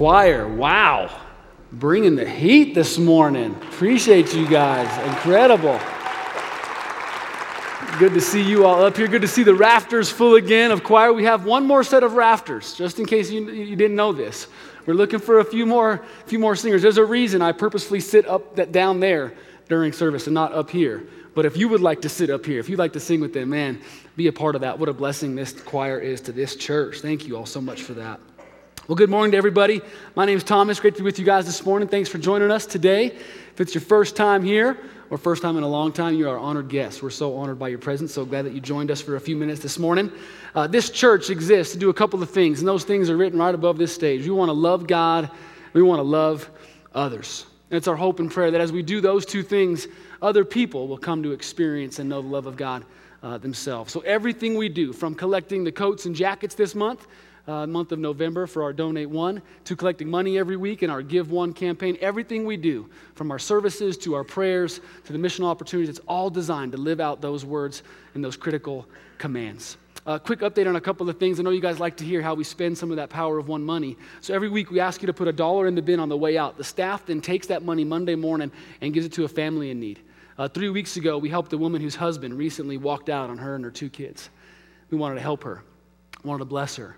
Choir, wow. Bringing the heat this morning. Appreciate you guys. Incredible. Good to see you all up here. Good to see the rafters full again of choir. We have one more set of rafters, just in case you, you didn't know this. We're looking for a few more, few more singers. There's a reason I purposefully sit up that, down there during service and not up here. But if you would like to sit up here, if you'd like to sing with them, man, be a part of that. What a blessing this choir is to this church. Thank you all so much for that. Well, good morning to everybody. My name is Thomas. Great to be with you guys this morning. Thanks for joining us today. If it's your first time here or first time in a long time, you are our honored guests. We're so honored by your presence. So glad that you joined us for a few minutes this morning. Uh, this church exists to do a couple of things, and those things are written right above this stage. We want to love God, we want to love others. And it's our hope and prayer that as we do those two things, other people will come to experience and know the love of God uh, themselves. So everything we do, from collecting the coats and jackets this month, uh, month of November for our Donate One, to collecting money every week in our Give One campaign. Everything we do, from our services to our prayers to the missional opportunities, it's all designed to live out those words and those critical commands. A uh, quick update on a couple of things. I know you guys like to hear how we spend some of that power of one money. So every week we ask you to put a dollar in the bin on the way out. The staff then takes that money Monday morning and gives it to a family in need. Uh, three weeks ago, we helped a woman whose husband recently walked out on her and her two kids. We wanted to help her, wanted to bless her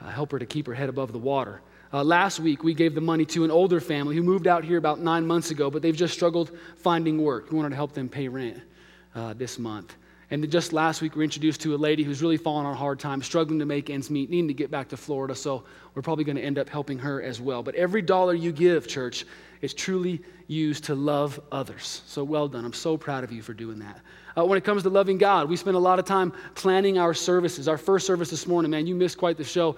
uh, help her to keep her head above the water. Uh, last week, we gave the money to an older family who moved out here about nine months ago, but they've just struggled finding work. We wanted to help them pay rent uh, this month. And just last week, we were introduced to a lady who's really fallen on hard times, struggling to make ends meet, needing to get back to Florida. So we're probably going to end up helping her as well. But every dollar you give, church, is truly used to love others. So well done. I'm so proud of you for doing that. Uh, when it comes to loving God, we spend a lot of time planning our services. Our first service this morning, man, you missed quite the show.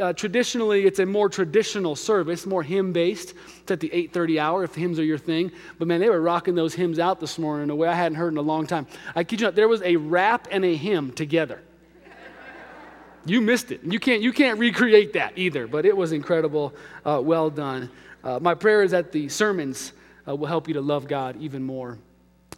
Uh, traditionally, it's a more traditional service, more hymn based. It's at the 8:30 hour if hymns are your thing. But man, they were rocking those hymns out this morning in a way I hadn't heard in a long time. I kid you not, there was a rap and a hymn together. You missed it. You can't, you can't recreate that either, but it was incredible. Uh, well done. Uh, my prayer is that the sermons uh, will help you to love God even more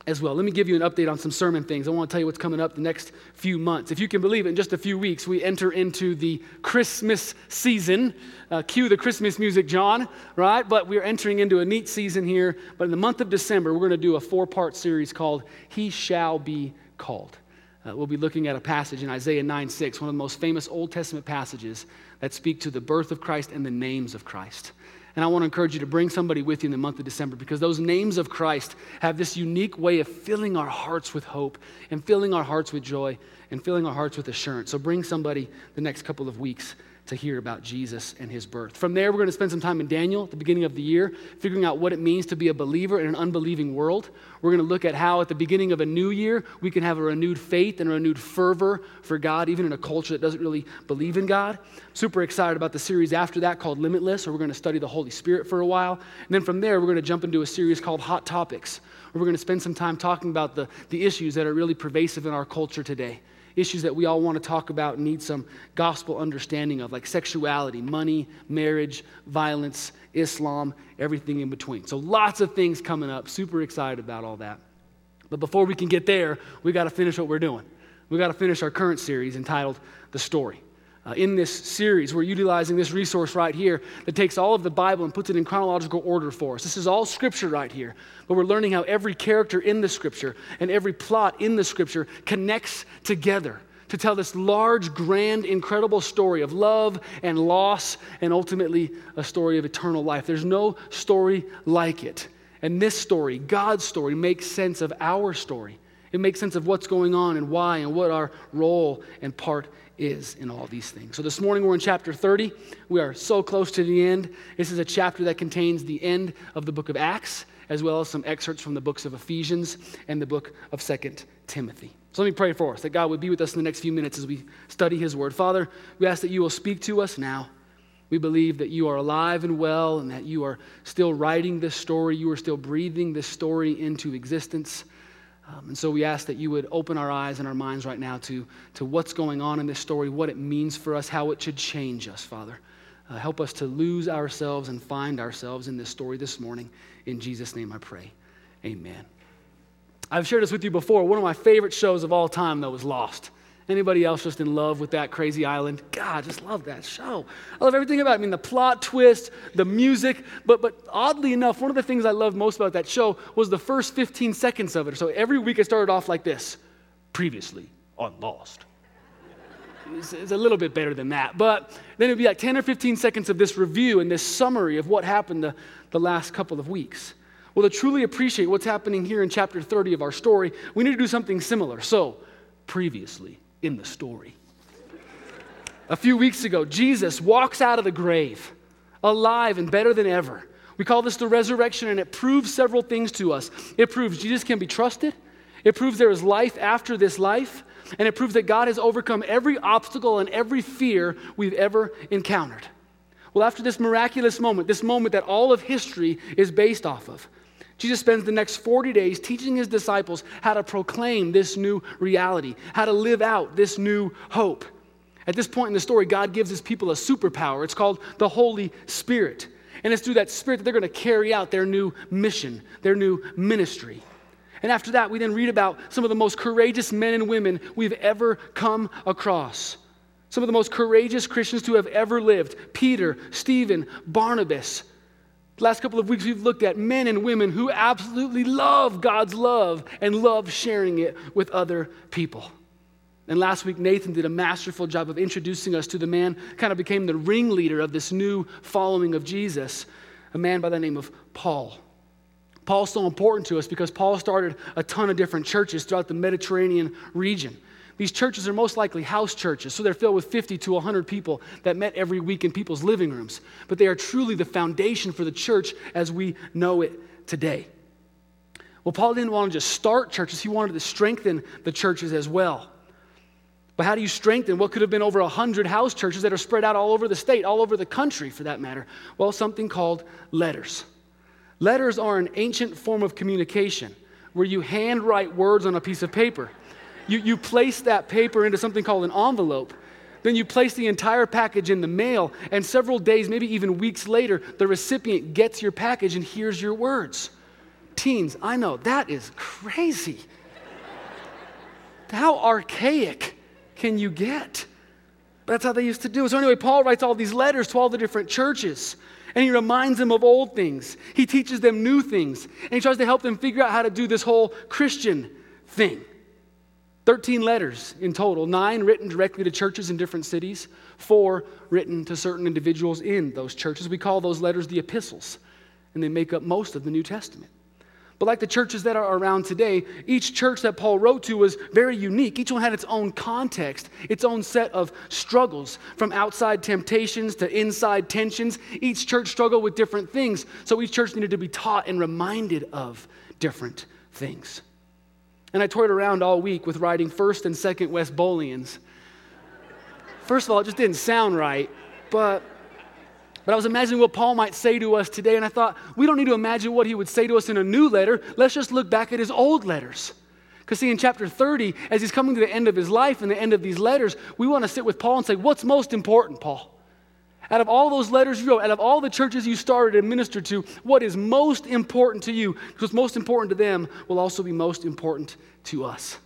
as well. Let me give you an update on some sermon things. I want to tell you what's coming up the next few months. If you can believe it, in just a few weeks, we enter into the Christmas season. Uh, cue the Christmas music, John, right? But we're entering into a neat season here. But in the month of December, we're going to do a four part series called He Shall Be Called. Uh, we'll be looking at a passage in Isaiah 9 6, one of the most famous Old Testament passages that speak to the birth of Christ and the names of Christ. And I want to encourage you to bring somebody with you in the month of December because those names of Christ have this unique way of filling our hearts with hope and filling our hearts with joy and filling our hearts with assurance. So bring somebody the next couple of weeks to hear about Jesus and his birth. From there, we're going to spend some time in Daniel at the beginning of the year, figuring out what it means to be a believer in an unbelieving world. We're going to look at how, at the beginning of a new year, we can have a renewed faith and a renewed fervor for God, even in a culture that doesn't really believe in God. Super excited about the series after that called Limitless, where we're going to study the Holy Spirit for a while. And then from there, we're going to jump into a series called Hot Topics, where we're going to spend some time talking about the, the issues that are really pervasive in our culture today issues that we all want to talk about and need some gospel understanding of, like sexuality, money, marriage, violence, Islam, everything in between. So, lots of things coming up. Super excited about all that. But before we can get there, we got to finish what we're doing. We got to finish our current series entitled The Story. Uh, in this series, we're utilizing this resource right here that takes all of the Bible and puts it in chronological order for us. This is all scripture right here, but we're learning how every character in the scripture and every plot in the scripture connects together to tell this large, grand, incredible story of love and loss and ultimately a story of eternal life. There's no story like it. And this story, God's story, makes sense of our story. It makes sense of what's going on and why and what our role and part is in all these things. So this morning we're in chapter 30. We are so close to the end. This is a chapter that contains the end of the book of Acts, as well as some excerpts from the books of Ephesians and the book of Second Timothy. So let me pray for us that God would be with us in the next few minutes as we study his word. Father, we ask that you will speak to us now. We believe that you are alive and well and that you are still writing this story. You are still breathing this story into existence. Um, and so we ask that you would open our eyes and our minds right now to, to what's going on in this story, what it means for us, how it should change us, Father. Uh, help us to lose ourselves and find ourselves in this story this morning. In Jesus' name I pray. Amen. I've shared this with you before. One of my favorite shows of all time, though, was Lost. Anybody else just in love with that crazy island? God, I just love that show. I love everything about it. I mean, the plot twist, the music. But, but oddly enough, one of the things I loved most about that show was the first 15 seconds of it. So every week it started off like this previously on Lost. It's, it's a little bit better than that. But then it'd be like 10 or 15 seconds of this review and this summary of what happened the, the last couple of weeks. Well, to truly appreciate what's happening here in chapter 30 of our story, we need to do something similar. So, previously in the story. A few weeks ago, Jesus walks out of the grave, alive and better than ever. We call this the resurrection, and it proves several things to us. It proves Jesus can be trusted, it proves there is life after this life, and it proves that God has overcome every obstacle and every fear we've ever encountered. Well, after this miraculous moment, this moment that all of history is based off of, Jesus spends the next 40 days teaching his disciples how to proclaim this new reality, how to live out this new hope. At this point in the story, God gives his people a superpower. It's called the Holy Spirit. And it's through that Spirit that they're going to carry out their new mission, their new ministry. And after that, we then read about some of the most courageous men and women we've ever come across. Some of the most courageous Christians to have ever lived Peter, Stephen, Barnabas, the last couple of weeks, we've looked at men and women who absolutely love God's love and love sharing it with other people. And last week, Nathan did a masterful job of introducing us to the man, kind of became the ringleader of this new following of Jesus, a man by the name of Paul. Paul's so important to us because Paul started a ton of different churches throughout the Mediterranean region. These churches are most likely house churches, so they're filled with 50 to 100 people that met every week in people's living rooms. But they are truly the foundation for the church as we know it today. Well, Paul didn't want to just start churches, he wanted to strengthen the churches as well. But how do you strengthen what could have been over 100 house churches that are spread out all over the state, all over the country for that matter? Well, something called letters. Letters are an ancient form of communication where you handwrite words on a piece of paper. You, you place that paper into something called an envelope. Then you place the entire package in the mail, and several days, maybe even weeks later, the recipient gets your package and hears your words. Teens, I know, that is crazy. How archaic can you get? That's how they used to do it. So, anyway, Paul writes all these letters to all the different churches, and he reminds them of old things. He teaches them new things, and he tries to help them figure out how to do this whole Christian thing. 13 letters in total, nine written directly to churches in different cities, four written to certain individuals in those churches. We call those letters the epistles, and they make up most of the New Testament. But like the churches that are around today, each church that Paul wrote to was very unique. Each one had its own context, its own set of struggles, from outside temptations to inside tensions. Each church struggled with different things, so each church needed to be taught and reminded of different things. And I toyed around all week with writing first and second West Bolians. First of all, it just didn't sound right, but, but I was imagining what Paul might say to us today, and I thought, we don't need to imagine what he would say to us in a new letter. Let's just look back at his old letters. Because, see, in chapter 30, as he's coming to the end of his life and the end of these letters, we want to sit with Paul and say, What's most important, Paul? Out of all those letters you wrote, out of all the churches you started and ministered to, what is most important to you? Because what's most important to them will also be most important to us.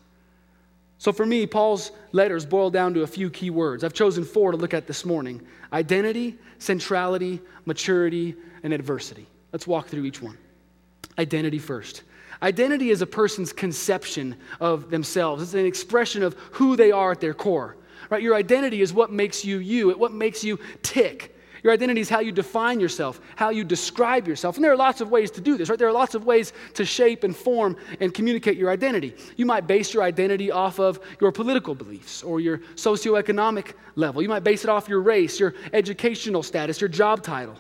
So for me, Paul's letters boil down to a few key words. I've chosen four to look at this morning identity, centrality, maturity, and adversity. Let's walk through each one. Identity first. Identity is a person's conception of themselves, it's an expression of who they are at their core. Right? Your identity is what makes you you, it what makes you tick. Your identity is how you define yourself, how you describe yourself. And there are lots of ways to do this, right? There are lots of ways to shape and form and communicate your identity. You might base your identity off of your political beliefs or your socioeconomic level. You might base it off your race, your educational status, your job title.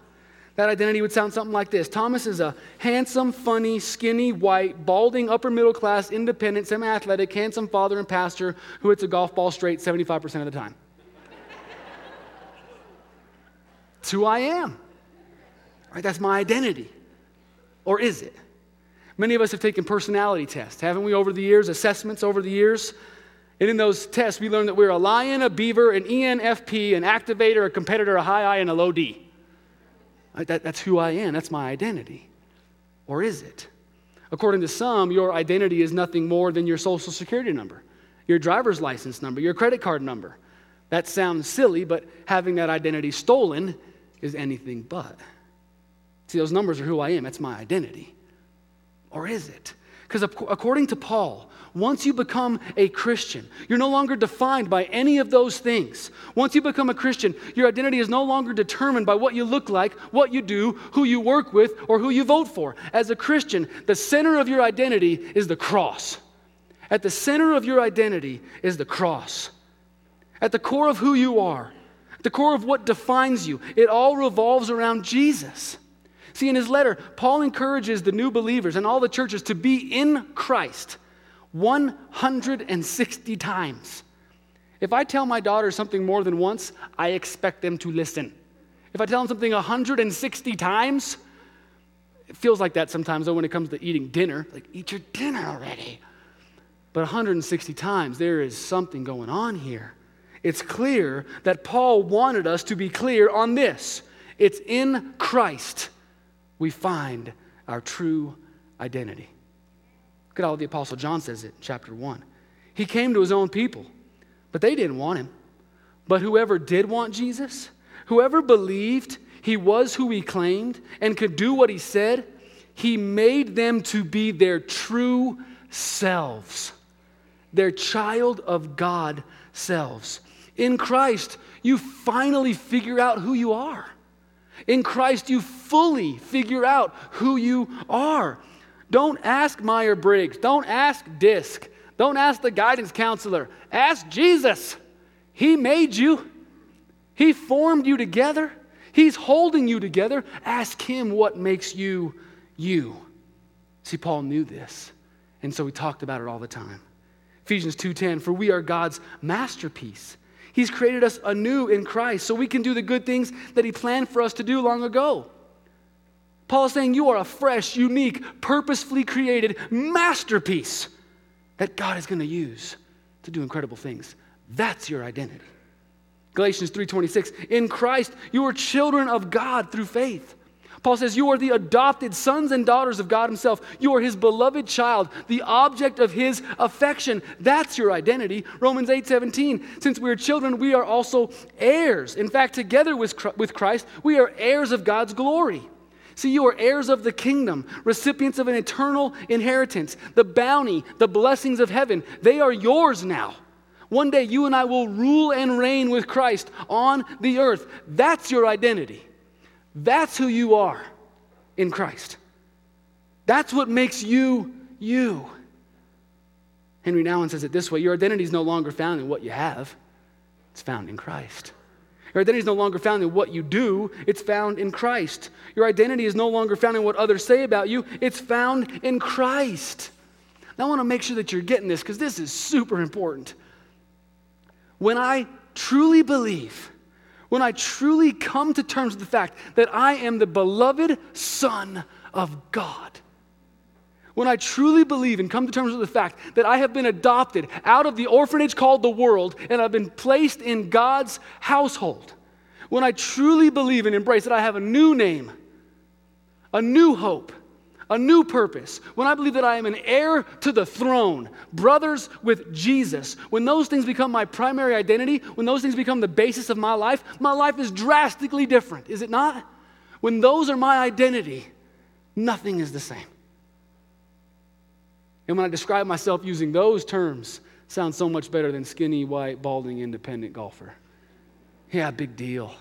That identity would sound something like this Thomas is a handsome, funny, skinny, white, balding, upper middle class, independent, semi athletic, handsome father and pastor who hits a golf ball straight 75% of the time. It's who I am. Right? That's my identity. Or is it? Many of us have taken personality tests, haven't we, over the years, assessments over the years? And in those tests, we learned that we're a lion, a beaver, an ENFP, an activator, a competitor, a high I, and a low D. That, that's who I am. That's my identity. Or is it? According to some, your identity is nothing more than your social security number. your driver's license number, your credit card number. That sounds silly, but having that identity stolen is anything but. See, those numbers are who I am. That's my identity. Or is it? Because according to Paul, once you become a Christian, you're no longer defined by any of those things. Once you become a Christian, your identity is no longer determined by what you look like, what you do, who you work with, or who you vote for. As a Christian, the center of your identity is the cross. At the center of your identity is the cross. At the core of who you are, the core of what defines you, it all revolves around Jesus. See, in his letter, Paul encourages the new believers and all the churches to be in Christ 160 times. If I tell my daughter something more than once, I expect them to listen. If I tell them something 160 times, it feels like that sometimes though when it comes to eating dinner. Like, eat your dinner already. But 160 times, there is something going on here. It's clear that Paul wanted us to be clear on this. It's in Christ we find our true identity. Look at how the Apostle John says it in chapter 1. He came to his own people, but they didn't want him. But whoever did want Jesus, whoever believed he was who he claimed and could do what he said, he made them to be their true selves, their child of God selves. In Christ, you finally figure out who you are. In Christ, you fully figure out who you are. Don't ask Myers Briggs. Don't ask DISC. Don't ask the guidance counselor. Ask Jesus. He made you, He formed you together, He's holding you together. Ask Him what makes you you. See, Paul knew this, and so he talked about it all the time. Ephesians 2:10 for we are God's masterpiece He's created us anew in Christ so we can do the good things that He planned for us to do long ago. Paul is saying you are a fresh, unique, purposefully created masterpiece that God is going to use to do incredible things. That's your identity. Galatians 3:26 In Christ you are children of God through faith. Paul says, You are the adopted sons and daughters of God Himself. You are His beloved child, the object of His affection. That's your identity. Romans 8 17. Since we are children, we are also heirs. In fact, together with Christ, we are heirs of God's glory. See, you are heirs of the kingdom, recipients of an eternal inheritance, the bounty, the blessings of heaven. They are yours now. One day you and I will rule and reign with Christ on the earth. That's your identity. That's who you are in Christ. That's what makes you you. Henri Nouwen says it this way Your identity is no longer found in what you have, it's found in Christ. Your identity is no longer found in what you do, it's found in Christ. Your identity is no longer found in what others say about you, it's found in Christ. Now, I want to make sure that you're getting this because this is super important. When I truly believe when I truly come to terms with the fact that I am the beloved Son of God. When I truly believe and come to terms with the fact that I have been adopted out of the orphanage called the world and I've been placed in God's household. When I truly believe and embrace that I have a new name, a new hope, a new purpose, when I believe that I am an heir to the throne, brothers with Jesus, when those things become my primary identity, when those things become the basis of my life, my life is drastically different, is it not? When those are my identity, nothing is the same. And when I describe myself using those terms, sounds so much better than skinny, white, balding, independent golfer. Yeah, big deal.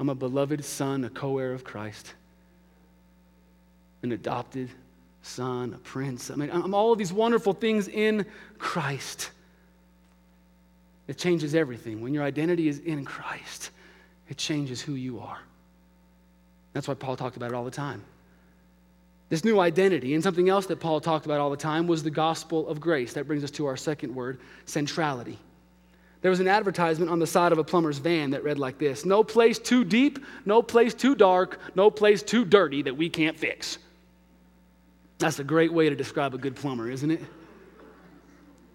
I'm a beloved son, a co heir of Christ an adopted son, a prince. I mean, I'm all of these wonderful things in Christ. It changes everything. When your identity is in Christ, it changes who you are. That's why Paul talked about it all the time. This new identity, and something else that Paul talked about all the time, was the gospel of grace. That brings us to our second word centrality. There was an advertisement on the side of a plumber's van that read like this No place too deep, no place too dark, no place too dirty that we can't fix. That's a great way to describe a good plumber, isn't it?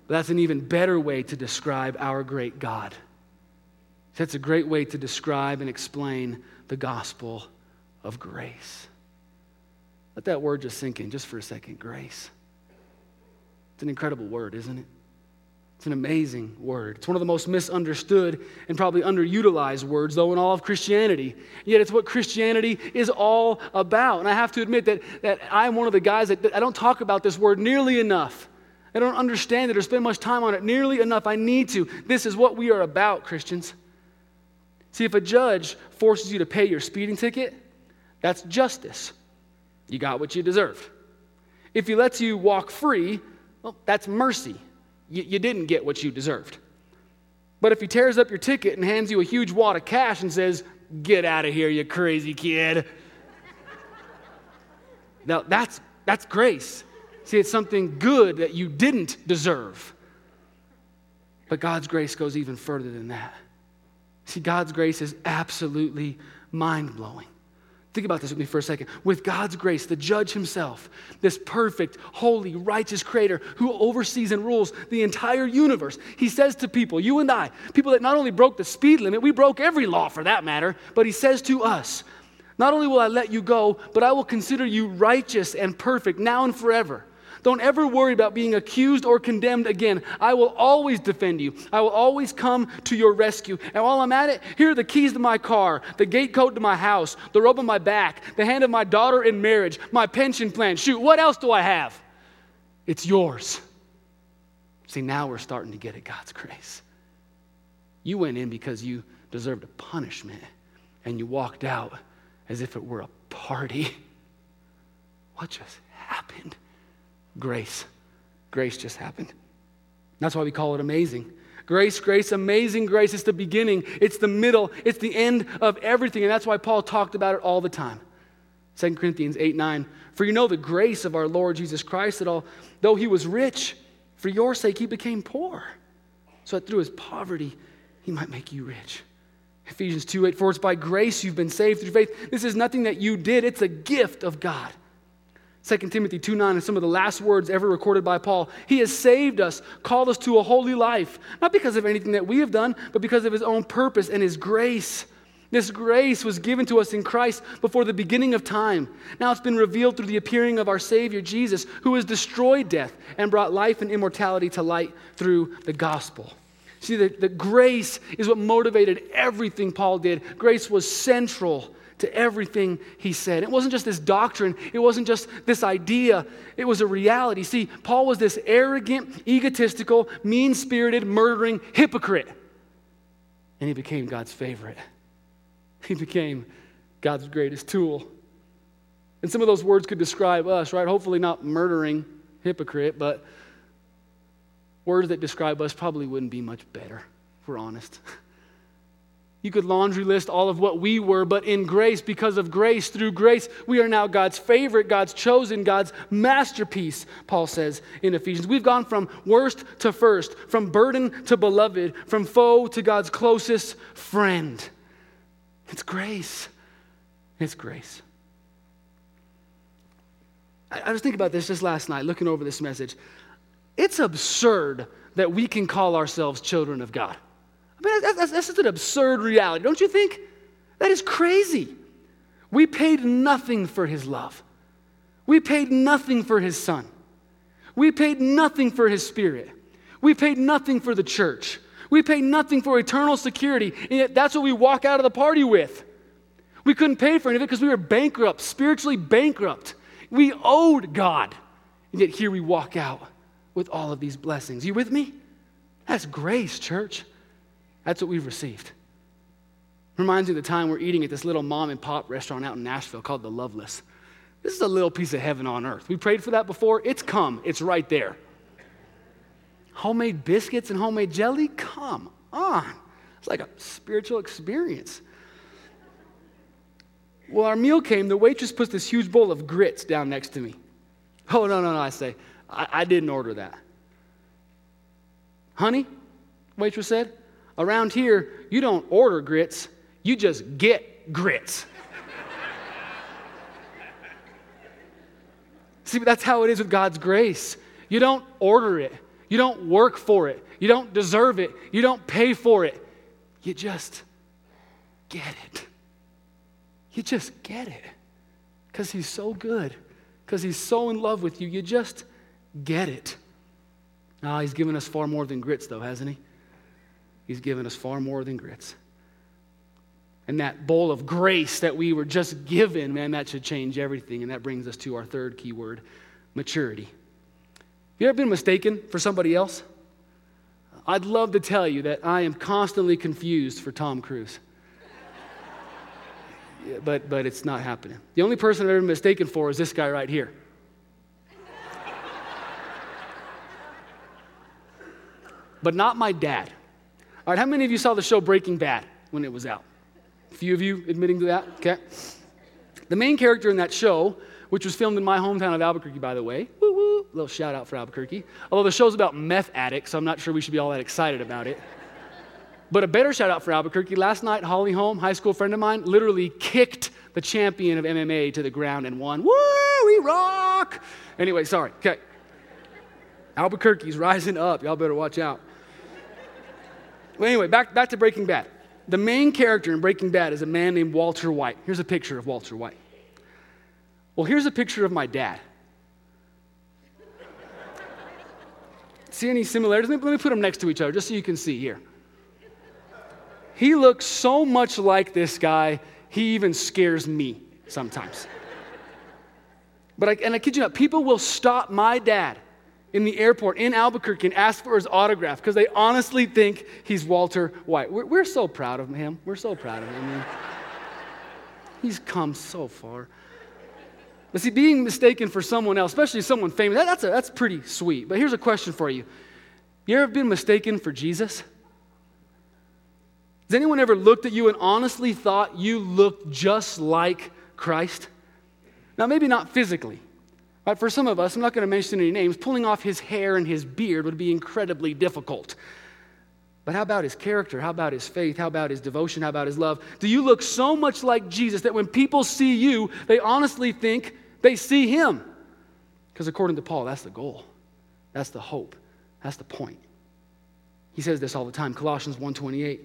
But that's an even better way to describe our great God. That's a great way to describe and explain the gospel of grace. Let that word just sink in just for a second grace. It's an incredible word, isn't it? It's an amazing word. It's one of the most misunderstood and probably underutilized words, though, in all of Christianity. Yet it's what Christianity is all about. And I have to admit that, that I'm one of the guys that, that I don't talk about this word nearly enough. I don't understand it or spend much time on it nearly enough. I need to. This is what we are about, Christians. See, if a judge forces you to pay your speeding ticket, that's justice. You got what you deserved. If he lets you walk free, well, that's mercy you, you didn't get what you deserved. But if he tears up your ticket and hands you a huge wad of cash and says, Get out of here, you crazy kid. now, that's, that's grace. See, it's something good that you didn't deserve. But God's grace goes even further than that. See, God's grace is absolutely mind blowing. Think about this with me for a second. With God's grace, the judge himself, this perfect, holy, righteous creator who oversees and rules the entire universe, he says to people, you and I, people that not only broke the speed limit, we broke every law for that matter, but he says to us, Not only will I let you go, but I will consider you righteous and perfect now and forever. Don't ever worry about being accused or condemned again. I will always defend you. I will always come to your rescue. And while I'm at it, here are the keys to my car, the gate code to my house, the robe on my back, the hand of my daughter in marriage, my pension plan. Shoot, what else do I have? It's yours. See, now we're starting to get at God's grace. You went in because you deserved a punishment, and you walked out as if it were a party. What just happened? Grace. Grace just happened. That's why we call it amazing. Grace, grace, amazing grace. It's the beginning, it's the middle, it's the end of everything. And that's why Paul talked about it all the time. 2 Corinthians 8 9. For you know the grace of our Lord Jesus Christ, that although he was rich, for your sake he became poor, so that through his poverty he might make you rich. Ephesians 2 8, for it's by grace you've been saved through faith. This is nothing that you did, it's a gift of God. 2 Timothy 2 9 is some of the last words ever recorded by Paul. He has saved us, called us to a holy life, not because of anything that we have done, but because of his own purpose and his grace. This grace was given to us in Christ before the beginning of time. Now it's been revealed through the appearing of our Savior Jesus, who has destroyed death and brought life and immortality to light through the gospel. See, the, the grace is what motivated everything Paul did. Grace was central to everything he said. It wasn't just this doctrine, it wasn't just this idea, it was a reality. See, Paul was this arrogant, egotistical, mean spirited, murdering hypocrite. And he became God's favorite. He became God's greatest tool. And some of those words could describe us, right? Hopefully, not murdering hypocrite, but words that describe us probably wouldn't be much better, if we're honest. You could laundry list all of what we were, but in grace, because of grace, through grace, we are now God's favorite, God's chosen, God's masterpiece, Paul says in Ephesians. We've gone from worst to first, from burden to beloved, from foe to God's closest friend. It's grace. It's grace. I, I was thinking about this just last night, looking over this message. It's absurd that we can call ourselves children of God. I mean, that's, that's, that's just an absurd reality, don't you think? That is crazy. We paid nothing for his love. We paid nothing for his son. We paid nothing for his spirit. We paid nothing for the church. We paid nothing for eternal security. And yet that's what we walk out of the party with. We couldn't pay for any of it because we were bankrupt, spiritually bankrupt. We owed God. And yet here we walk out with all of these blessings. You with me? That's grace, church. That's what we've received. Reminds me of the time we're eating at this little mom and pop restaurant out in Nashville called The Loveless. This is a little piece of heaven on earth. We prayed for that before. It's come, it's right there. Homemade biscuits and homemade jelly? Come on. It's like a spiritual experience. Well, our meal came, the waitress puts this huge bowl of grits down next to me. Oh, no, no, no, I say, I, I didn't order that. Honey, waitress said, Around here, you don't order grits, you just get grits. See, that's how it is with God's grace. You don't order it, you don't work for it, you don't deserve it, you don't pay for it. You just get it. You just get it. Because He's so good, because He's so in love with you. You just get it. Ah, he's given us far more than grits, though, hasn't he? He's given us far more than grits. And that bowl of grace that we were just given, man, that should change everything. And that brings us to our third key word maturity. Have you ever been mistaken for somebody else? I'd love to tell you that I am constantly confused for Tom Cruise. but, but it's not happening. The only person I've ever been mistaken for is this guy right here. but not my dad. All right, how many of you saw the show Breaking Bad when it was out? A few of you admitting to that? Okay. The main character in that show, which was filmed in my hometown of Albuquerque, by the way, woo woo, little shout out for Albuquerque. Although the show's about meth addicts, so I'm not sure we should be all that excited about it. But a better shout out for Albuquerque. Last night, Holly Holm, high school friend of mine, literally kicked the champion of MMA to the ground and won. Woo, we rock! Anyway, sorry. Okay. Albuquerque's rising up. Y'all better watch out. Well, anyway, back, back to Breaking Bad. The main character in Breaking Bad is a man named Walter White. Here's a picture of Walter White. Well, here's a picture of my dad. see any similarities? Let me, let me put them next to each other just so you can see here. He looks so much like this guy, he even scares me sometimes. But I, and I kid you not, people will stop my dad in the airport in Albuquerque and ask for his autograph because they honestly think he's Walter White. We're, we're, so proud of him. We're so proud of him. I mean, he's come so far. But see, being mistaken for someone else, especially someone famous, that, that's, a, that's pretty sweet. But here's a question for you You ever been mistaken for Jesus? Has anyone ever looked at you and honestly thought you looked just like Christ? Now, maybe not physically. Right, for some of us, I'm not going to mention any names, pulling off his hair and his beard would be incredibly difficult. But how about his character? How about his faith? How about his devotion? How about his love? Do you look so much like Jesus that when people see you, they honestly think they see him? Because according to Paul, that's the goal. That's the hope. That's the point. He says this all the time, Colossians 1:28.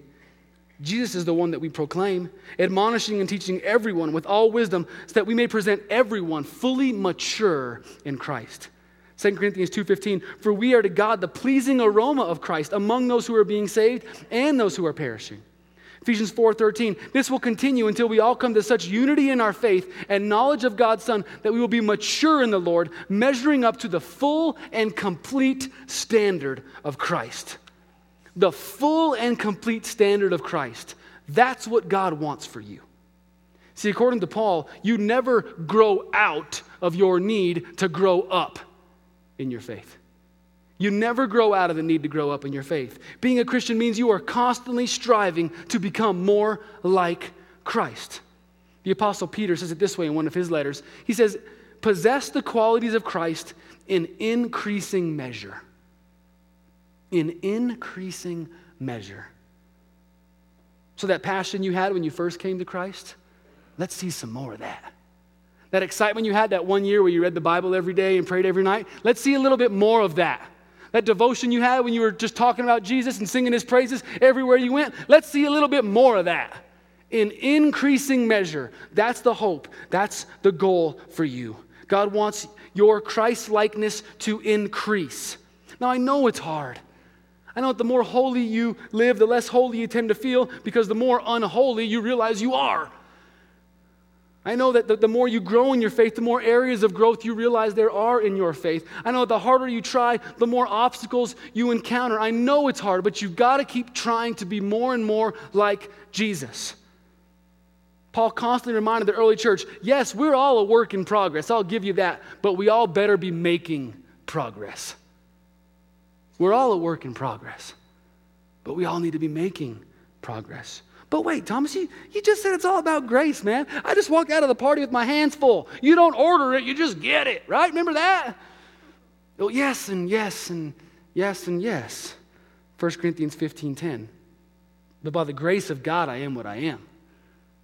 Jesus is the one that we proclaim, admonishing and teaching everyone with all wisdom, so that we may present everyone fully mature in Christ. 2 Corinthians 2:15 For we are to God the pleasing aroma of Christ among those who are being saved and those who are perishing. Ephesians 4:13 This will continue until we all come to such unity in our faith and knowledge of God's son that we will be mature in the Lord, measuring up to the full and complete standard of Christ the full and complete standard of Christ. That's what God wants for you. See, according to Paul, you never grow out of your need to grow up in your faith. You never grow out of the need to grow up in your faith. Being a Christian means you are constantly striving to become more like Christ. The Apostle Peter says it this way in one of his letters. He says, Possess the qualities of Christ in increasing measure in increasing measure. So, that passion you had when you first came to Christ, let's see some more of that. That excitement you had that one year where you read the Bible every day and prayed every night, let's see a little bit more of that. That devotion you had when you were just talking about Jesus and singing his praises everywhere you went, let's see a little bit more of that. In increasing measure, that's the hope, that's the goal for you. God wants your Christ likeness to increase. Now, I know it's hard. I know that the more holy you live, the less holy you tend to feel because the more unholy you realize you are. I know that the, more you grow in your faith, the more areas of growth you realize there are in your faith. I know that the harder you try, the more obstacles you encounter. I know it's hard, but you've got to keep trying to be more and more like Jesus. Paul constantly reminded the early church yes, we're all a work in progress. I'll give you that. But we all better be making progress. We're all a work in progress, but we all need to be making progress. But wait, Thomas, you, you just said it's all about grace, man. I just walked out of the party with my hands full. You don't order it, you just get it, right? Remember that? Oh, yes, and yes, and yes, and yes. 1 Corinthians 15 10. But by the grace of God, I am what I am.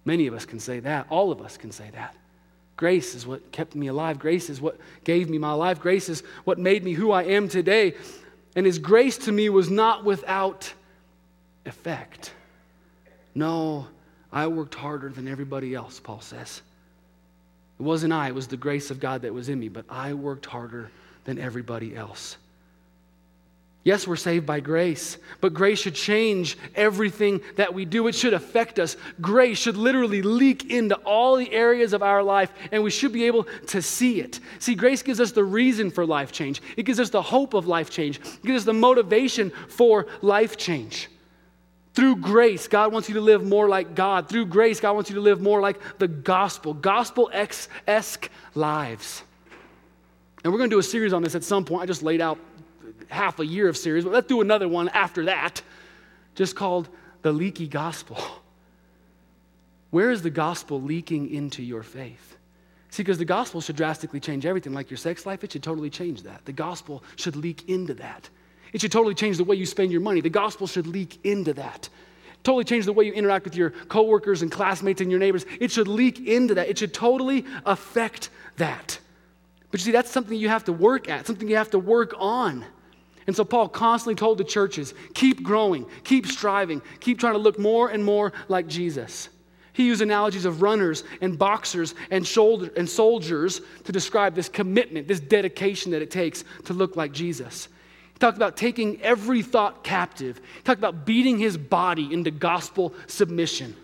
Many of us can say that. All of us can say that. Grace is what kept me alive. Grace is what gave me my life. Grace is what made me who I am today. And his grace to me was not without effect. No, I worked harder than everybody else, Paul says. It wasn't I, it was the grace of God that was in me, but I worked harder than everybody else. Yes, we're saved by grace, but grace should change everything that we do. It should affect us. Grace should literally leak into all the areas of our life, and we should be able to see it. See, grace gives us the reason for life change, it gives us the hope of life change, it gives us the motivation for life change. Through grace, God wants you to live more like God. Through grace, God wants you to live more like the gospel, gospel esque lives. And we're going to do a series on this at some point. I just laid out half a year of series, but let's do another one after that, just called The Leaky Gospel. Where is the gospel leaking into your faith? See, because the gospel should drastically change everything, like your sex life, it should totally change that. The gospel should leak into that. It should totally change the way you spend your money. The gospel should leak into that. Totally change the way you interact with your coworkers and classmates and your neighbors. It should leak into that. It should totally affect that. But you see, that's something you have to work at, something you have to work on. And so Paul constantly told the churches keep growing, keep striving, keep trying to look more and more like Jesus. He used analogies of runners and boxers and, shoulder, and soldiers to describe this commitment, this dedication that it takes to look like Jesus. He talked about taking every thought captive. He talked about beating his body into gospel submission.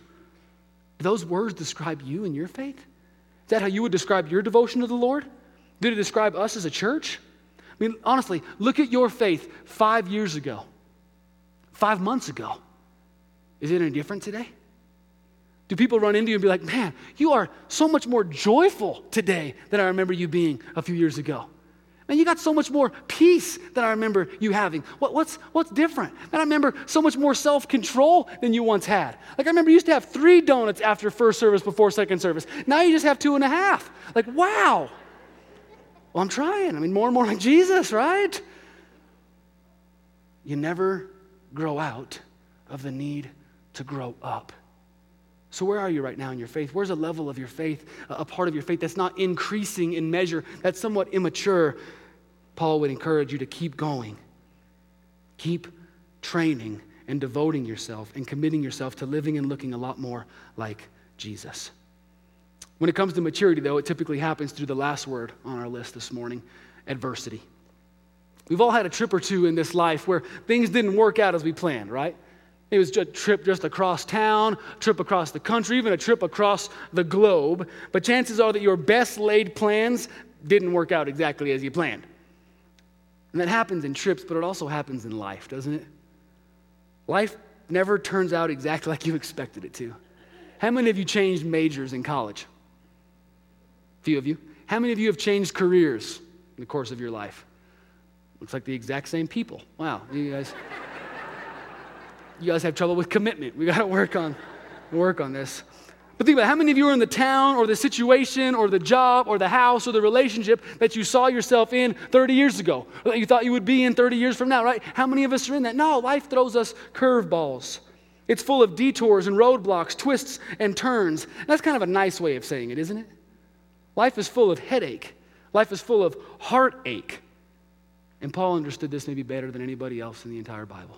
Do those words describe you and your faith? Is that how you would describe your devotion to the Lord? Did it describe us as a church? I mean, honestly, look at your faith five years ago, five months ago. Is it any different today? Do people run into you and be like, man, you are so much more joyful today than I remember you being a few years ago? Man, you got so much more peace than I remember you having. What, what's, what's different? And I remember so much more self control than you once had. Like, I remember you used to have three donuts after first service before second service. Now you just have two and a half. Like, wow. Well, I'm trying. I mean, more and more like Jesus, right? You never grow out of the need to grow up. So, where are you right now in your faith? Where's a level of your faith, a part of your faith that's not increasing in measure, that's somewhat immature? Paul would encourage you to keep going, keep training and devoting yourself and committing yourself to living and looking a lot more like Jesus. When it comes to maturity, though, it typically happens through the last word on our list this morning adversity. We've all had a trip or two in this life where things didn't work out as we planned, right? It was a trip just across town, trip across the country, even a trip across the globe. But chances are that your best laid plans didn't work out exactly as you planned. And that happens in trips, but it also happens in life, doesn't it? Life never turns out exactly like you expected it to. How many of you changed majors in college? Few of you. How many of you have changed careers in the course of your life? Looks like the exact same people. Wow, you guys. you guys have trouble with commitment. We got to work on work on this. But think about how many of you are in the town or the situation or the job or the house or the relationship that you saw yourself in 30 years ago, or that you thought you would be in 30 years from now, right? How many of us are in that? No, life throws us curveballs. It's full of detours and roadblocks, twists and turns. That's kind of a nice way of saying it, isn't it? Life is full of headache, life is full of heartache. And Paul understood this maybe better than anybody else in the entire Bible.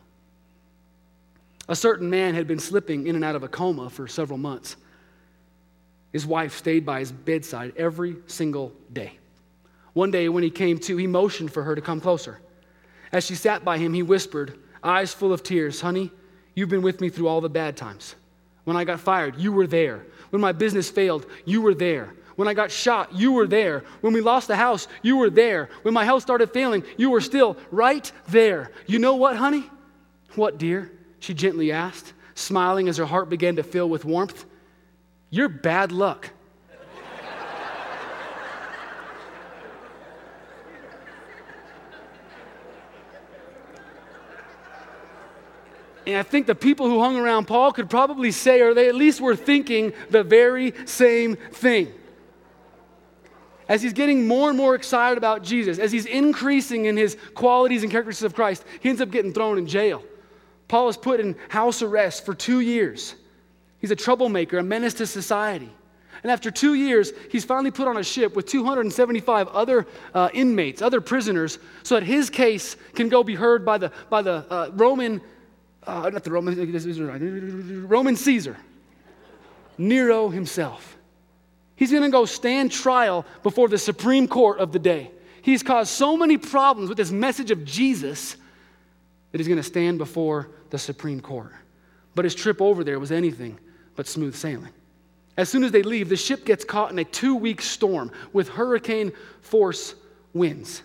A certain man had been slipping in and out of a coma for several months. His wife stayed by his bedside every single day. One day, when he came to, he motioned for her to come closer. As she sat by him, he whispered, eyes full of tears, Honey, you've been with me through all the bad times. When I got fired, you were there. When my business failed, you were there. When I got shot, you were there. When we lost the house, you were there. When my health started failing, you were still right there. You know what, honey? What, dear? She gently asked, smiling as her heart began to fill with warmth. You're bad luck. And I think the people who hung around Paul could probably say, or they at least were thinking the very same thing as he's getting more and more excited about Jesus, as he's increasing in his qualities and characteristics of Christ, he ends up getting thrown in jail. Paul is put in house arrest for two years. He's a troublemaker, a menace to society. And after two years, he's finally put on a ship with 275 other uh, inmates, other prisoners, so that his case can go be heard by the, by the uh, Roman, uh, not the Roman, Roman Caesar, Nero himself. He's going to go stand trial before the Supreme Court of the day. He's caused so many problems with this message of Jesus that he's going to stand before the Supreme Court. But his trip over there was anything but smooth sailing. As soon as they leave, the ship gets caught in a two week storm with hurricane force winds.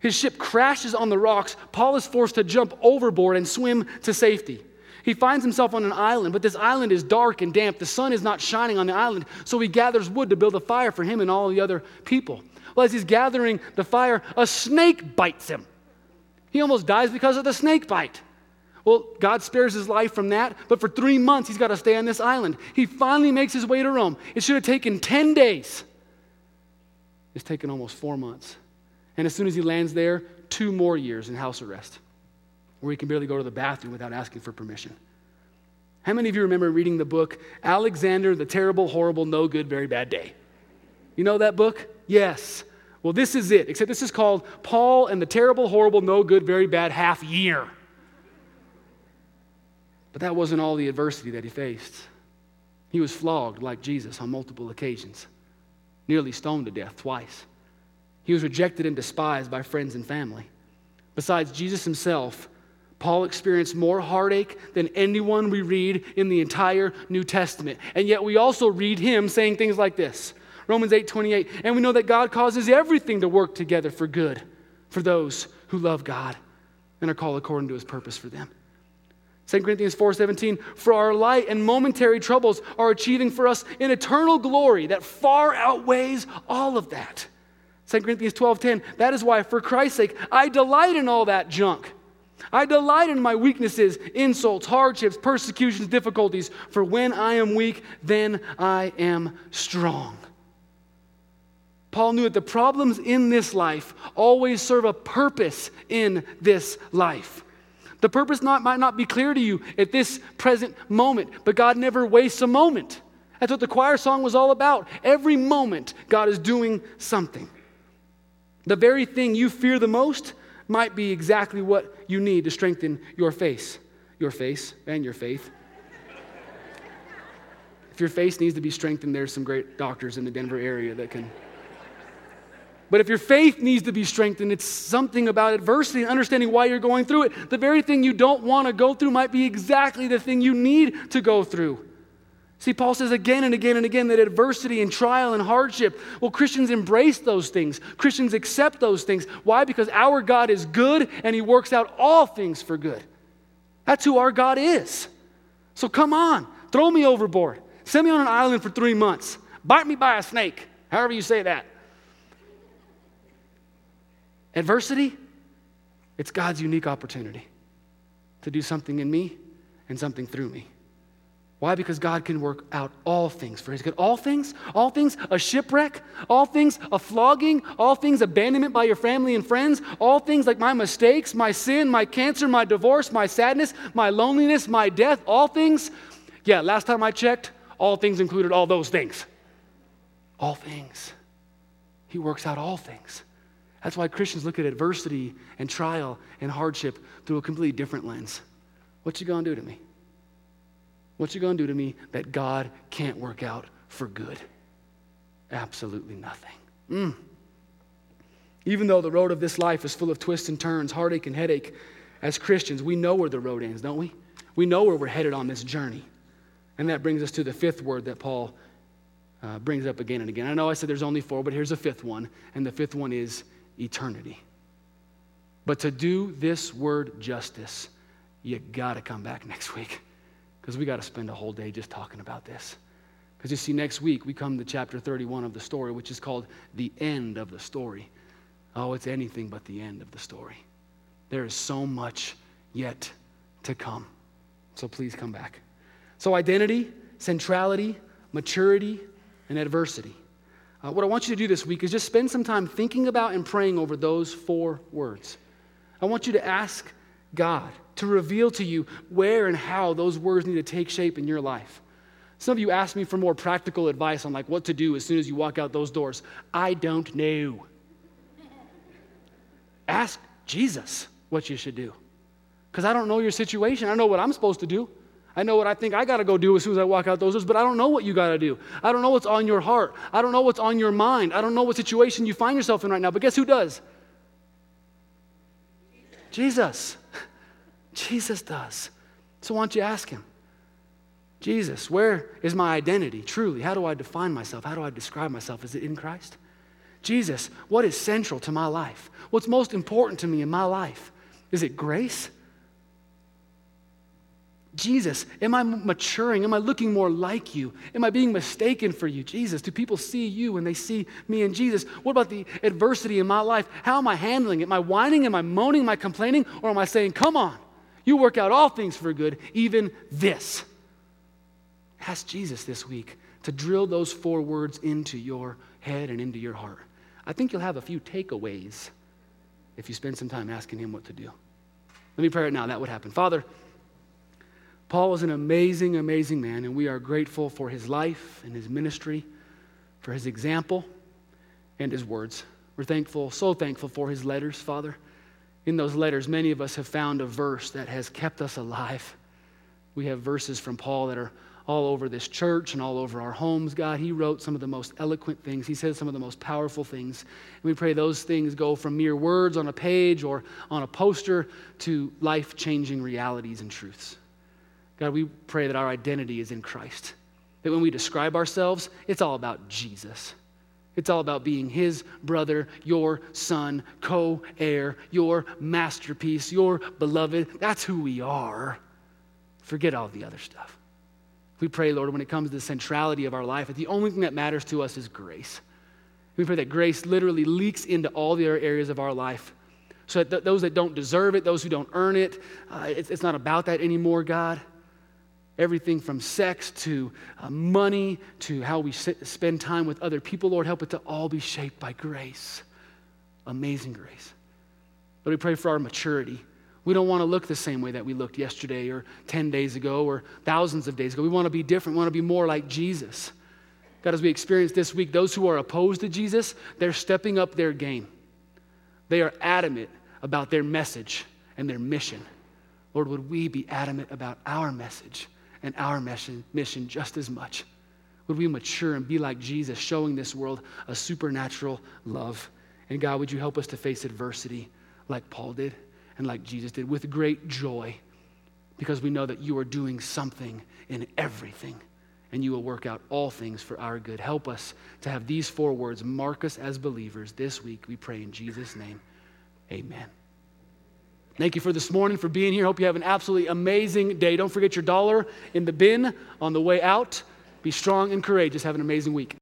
His ship crashes on the rocks. Paul is forced to jump overboard and swim to safety. He finds himself on an island, but this island is dark and damp. The sun is not shining on the island, so he gathers wood to build a fire for him and all the other people. Well, as he's gathering the fire, a snake bites him. He almost dies because of the snake bite. Well, God spares his life from that, but for three months he's got to stay on this island. He finally makes his way to Rome. It should have taken 10 days. It's taken almost four months. And as soon as he lands there, two more years in house arrest, where he can barely go to the bathroom without asking for permission. How many of you remember reading the book Alexander the Terrible, Horrible, No Good, Very Bad Day? You know that book? Yes. Well, this is it, except this is called Paul and the Terrible, Horrible, No Good, Very Bad Half Year. But that wasn't all the adversity that he faced. He was flogged like Jesus on multiple occasions, nearly stoned to death twice. He was rejected and despised by friends and family. Besides Jesus himself, Paul experienced more heartache than anyone we read in the entire New Testament. And yet we also read him saying things like this Romans 8 28. And we know that God causes everything to work together for good for those who love God and are called according to his purpose for them. 2 Corinthians 4:17 For our light and momentary troubles are achieving for us an eternal glory that far outweighs all of that. 2 Corinthians 12:10 That is why for Christ's sake I delight in all that junk. I delight in my weaknesses, insults, hardships, persecutions, difficulties, for when I am weak, then I am strong. Paul knew that the problems in this life always serve a purpose in this life. The purpose not, might not be clear to you at this present moment, but God never wastes a moment. That's what the choir song was all about. Every moment, God is doing something. The very thing you fear the most might be exactly what you need to strengthen your face, your face, and your faith. if your face needs to be strengthened, there's some great doctors in the Denver area that can. But if your faith needs to be strengthened, it's something about adversity and understanding why you're going through it. The very thing you don't want to go through might be exactly the thing you need to go through. See, Paul says again and again and again that adversity and trial and hardship, well, Christians embrace those things. Christians accept those things. Why? Because our God is good and he works out all things for good. That's who our God is. So come on, throw me overboard. Send me on an island for three months. Bite me by a snake, however you say that. Adversity, it's God's unique opportunity to do something in me and something through me. Why? Because God can work out all things for his good. All things, all things, a shipwreck, all things, a flogging, all things, abandonment by your family and friends, all things like my mistakes, my sin, my cancer, my divorce, my sadness, my loneliness, my death, all things. Yeah, last time I checked, all things included all those things. All things. He works out all things. That's why Christians look at adversity and trial and hardship through a completely different lens. What you gonna do to me? What you going to do to me that God can't work out for good? Absolutely nothing. Mm. Even though the road of this life is full of twists and turns, heartache and headache, as Christians, we know where the road ends, don't we? We know where we're headed on this journey. And that brings us to the fifth word that Paul uh, brings up again and again. I know I said there's only four, but here's a fifth one, and the fifth one is eternity. But to do this word justice, you got to come back next week because we got to spend a whole day just talking about this. Because you see, next week we come to chapter 31 of the story, which is called the end of the story. Oh, it's anything but the end of the story. There is so much yet to come. So please come back. So, identity, centrality, maturity, and adversity. Uh, what I want you to do this week is just spend some time thinking about and praying over those four words. I want you to ask God to reveal to you where and how those words need to take shape in your life. Some of you ask me for more practical advice on like what to do as soon as you walk out those doors. I don't know. Ask Jesus what you should do. Because I don't know your situation. I know what I'm supposed to do. I know what I think I got to go do as soon as I walk out those doors, but I don't know what you got to do. I don't know what's on your heart. I don't know what's on your mind. I don't know what situation you find yourself in right now. But guess who does? Jesus. Jesus does. So why don't you ask him? Jesus, where is my identity truly? How do I define myself? How do I describe myself? Is it in Christ? Jesus, what is central to my life? What's most important to me in my life? Is it grace? Jesus, am I maturing? Am I looking more like you? Am I being mistaken for you? Jesus, do people see you when they see me and Jesus? What about the adversity in my life? How am I handling it? Am I whining? Am I moaning? Am I complaining? Or am I saying, come on, you work out all things for good, even this? Ask Jesus this week to drill those four words into your head and into your heart. I think you'll have a few takeaways if you spend some time asking Him what to do. Let me pray right now. That would happen. Father, Paul was an amazing, amazing man, and we are grateful for his life and his ministry, for his example and his words. We're thankful, so thankful for his letters, Father. In those letters, many of us have found a verse that has kept us alive. We have verses from Paul that are all over this church and all over our homes, God. He wrote some of the most eloquent things. He said some of the most powerful things. And we pray those things go from mere words on a page or on a poster to life changing realities and truths. God, we pray that our identity is in Christ. That when we describe ourselves, it's all about Jesus. It's all about being his brother, your son, co heir, your masterpiece, your beloved. That's who we are. Forget all the other stuff. We pray, Lord, when it comes to the centrality of our life, that the only thing that matters to us is grace. We pray that grace literally leaks into all the other areas of our life. So that th- those that don't deserve it, those who don't earn it, uh, it's, it's not about that anymore, God. Everything from sex to uh, money to how we sit, spend time with other people, Lord, help it to all be shaped by grace. Amazing grace. But we pray for our maturity. We don't want to look the same way that we looked yesterday or 10 days ago or thousands of days ago. We want to be different. We want to be more like Jesus. God, as we experience this week, those who are opposed to Jesus, they're stepping up their game. They are adamant about their message and their mission. Lord, would we be adamant about our message and our mission, mission just as much? Would we mature and be like Jesus, showing this world a supernatural love? And God, would you help us to face adversity like Paul did and like Jesus did with great joy because we know that you are doing something in everything and you will work out all things for our good. Help us to have these four words mark us as believers this week. We pray in Jesus' name. Amen. Thank you for this morning, for being here. Hope you have an absolutely amazing day. Don't forget your dollar in the bin on the way out. Be strong and courageous. Have an amazing week.